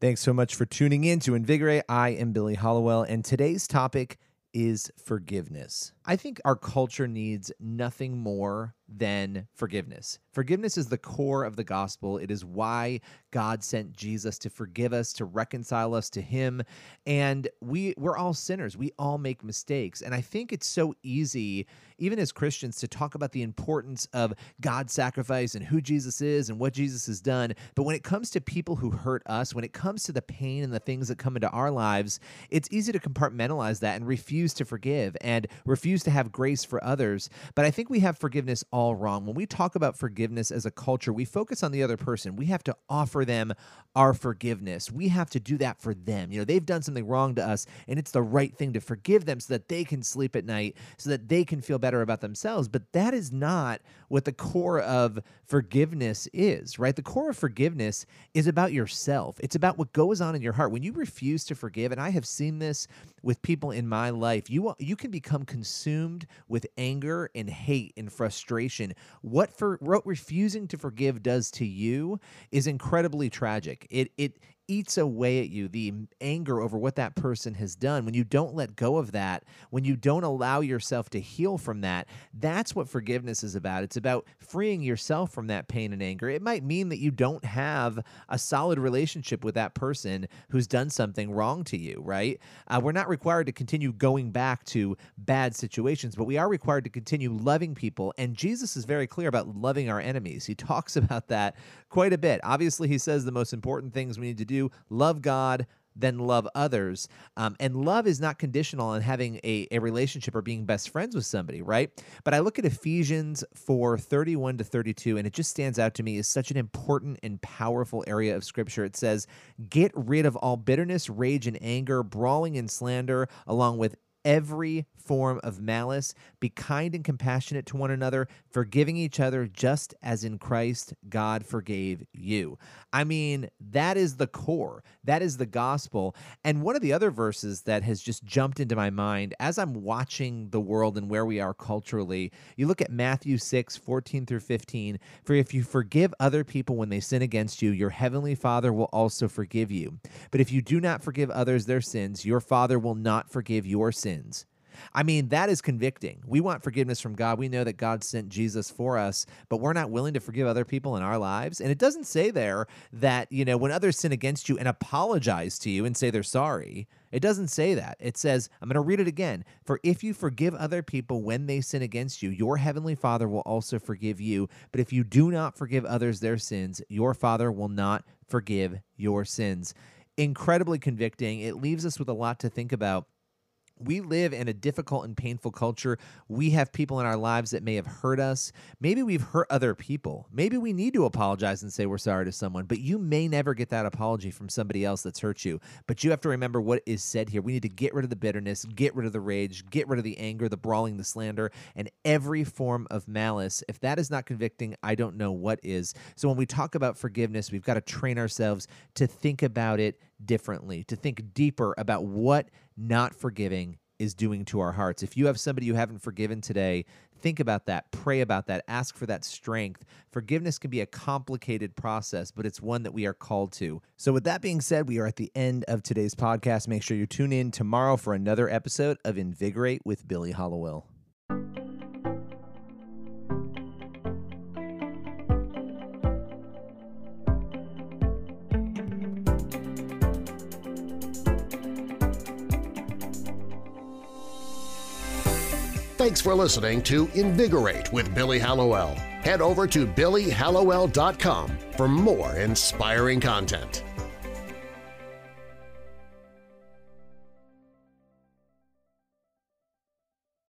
Thanks so much for tuning in to Invigorate. I am Billy Hallowell, and today's topic is forgiveness. I think our culture needs nothing more than forgiveness. Forgiveness is the core of the gospel. It is why God sent Jesus to forgive us, to reconcile us to him. And we we're all sinners. We all make mistakes. And I think it's so easy even as Christians to talk about the importance of God's sacrifice and who Jesus is and what Jesus has done. But when it comes to people who hurt us, when it comes to the pain and the things that come into our lives, it's easy to compartmentalize that and refuse to forgive and refuse to have grace for others. But I think we have forgiveness all wrong. When we talk about forgiveness as a culture, we focus on the other person. We have to offer them our forgiveness. We have to do that for them. You know, they've done something wrong to us, and it's the right thing to forgive them so that they can sleep at night, so that they can feel better about themselves. But that is not what the core of forgiveness is, right? The core of forgiveness is about yourself. It's about what goes on in your heart. When you refuse to forgive, and I have seen this with people in my life, you you can become consumed with anger and hate and frustration. What for what refusing to forgive does to you is incredibly tragic. It it eats away at you the anger over what that person has done when you don't let go of that when you don't allow yourself to heal from that that's what forgiveness is about. It's about freeing yourself from that pain and anger. It might mean that you don't have a solid relationship with that person who's done something wrong to you right? Uh, we're not required to continue going back to bad situations but we are required to continue loving people and jesus is very clear about loving our enemies. He talks about that quite a bit. Obviously he says the most important things we need to do love God, then love others. Um, and love is not conditional on having a, a relationship or being best friends with somebody, right? But I look at Ephesians 4 31 to 32, and it just stands out to me as such an important and powerful area of scripture. It says, Get rid of all bitterness, rage, and anger, brawling and slander, along with every form of malice. Be kind and compassionate to one another, forgiving each other just as in Christ God forgave you. I mean, that is the core. That is the gospel. And one of the other verses that has just jumped into my mind as I'm watching the world and where we are culturally, you look at Matthew 6, 14 through 15. For if you forgive other people when they sin against you, your heavenly Father will also forgive you. But if you do not forgive others their sins, your Father will not forgive your sins. I mean, that is convicting. We want forgiveness from God. We know that God sent Jesus for us, but we're not willing to forgive other people in our lives. And it doesn't say there that, you know, when others sin against you and apologize to you and say they're sorry, it doesn't say that. It says, I'm going to read it again. For if you forgive other people when they sin against you, your heavenly Father will also forgive you. But if you do not forgive others their sins, your Father will not forgive your sins. Incredibly convicting. It leaves us with a lot to think about we live in a difficult and painful culture. We have people in our lives that may have hurt us. Maybe we've hurt other people. Maybe we need to apologize and say we're sorry to someone, but you may never get that apology from somebody else that's hurt you. But you have to remember what is said here. We need to get rid of the bitterness, get rid of the rage, get rid of the anger, the brawling, the slander, and every form of malice. If that is not convicting, I don't know what is. So when we talk about forgiveness, we've got to train ourselves to think about it differently, to think deeper about what not forgiving is doing to our hearts. If you have somebody you haven't forgiven today, think about that, pray about that, ask for that strength. Forgiveness can be a complicated process, but it's one that we are called to. So, with that being said, we are at the end of today's podcast. Make sure you tune in tomorrow for another episode of Invigorate with Billy Hallowell. Thanks for listening to Invigorate with Billy Hallowell. Head over to billyhallowell.com for more inspiring content.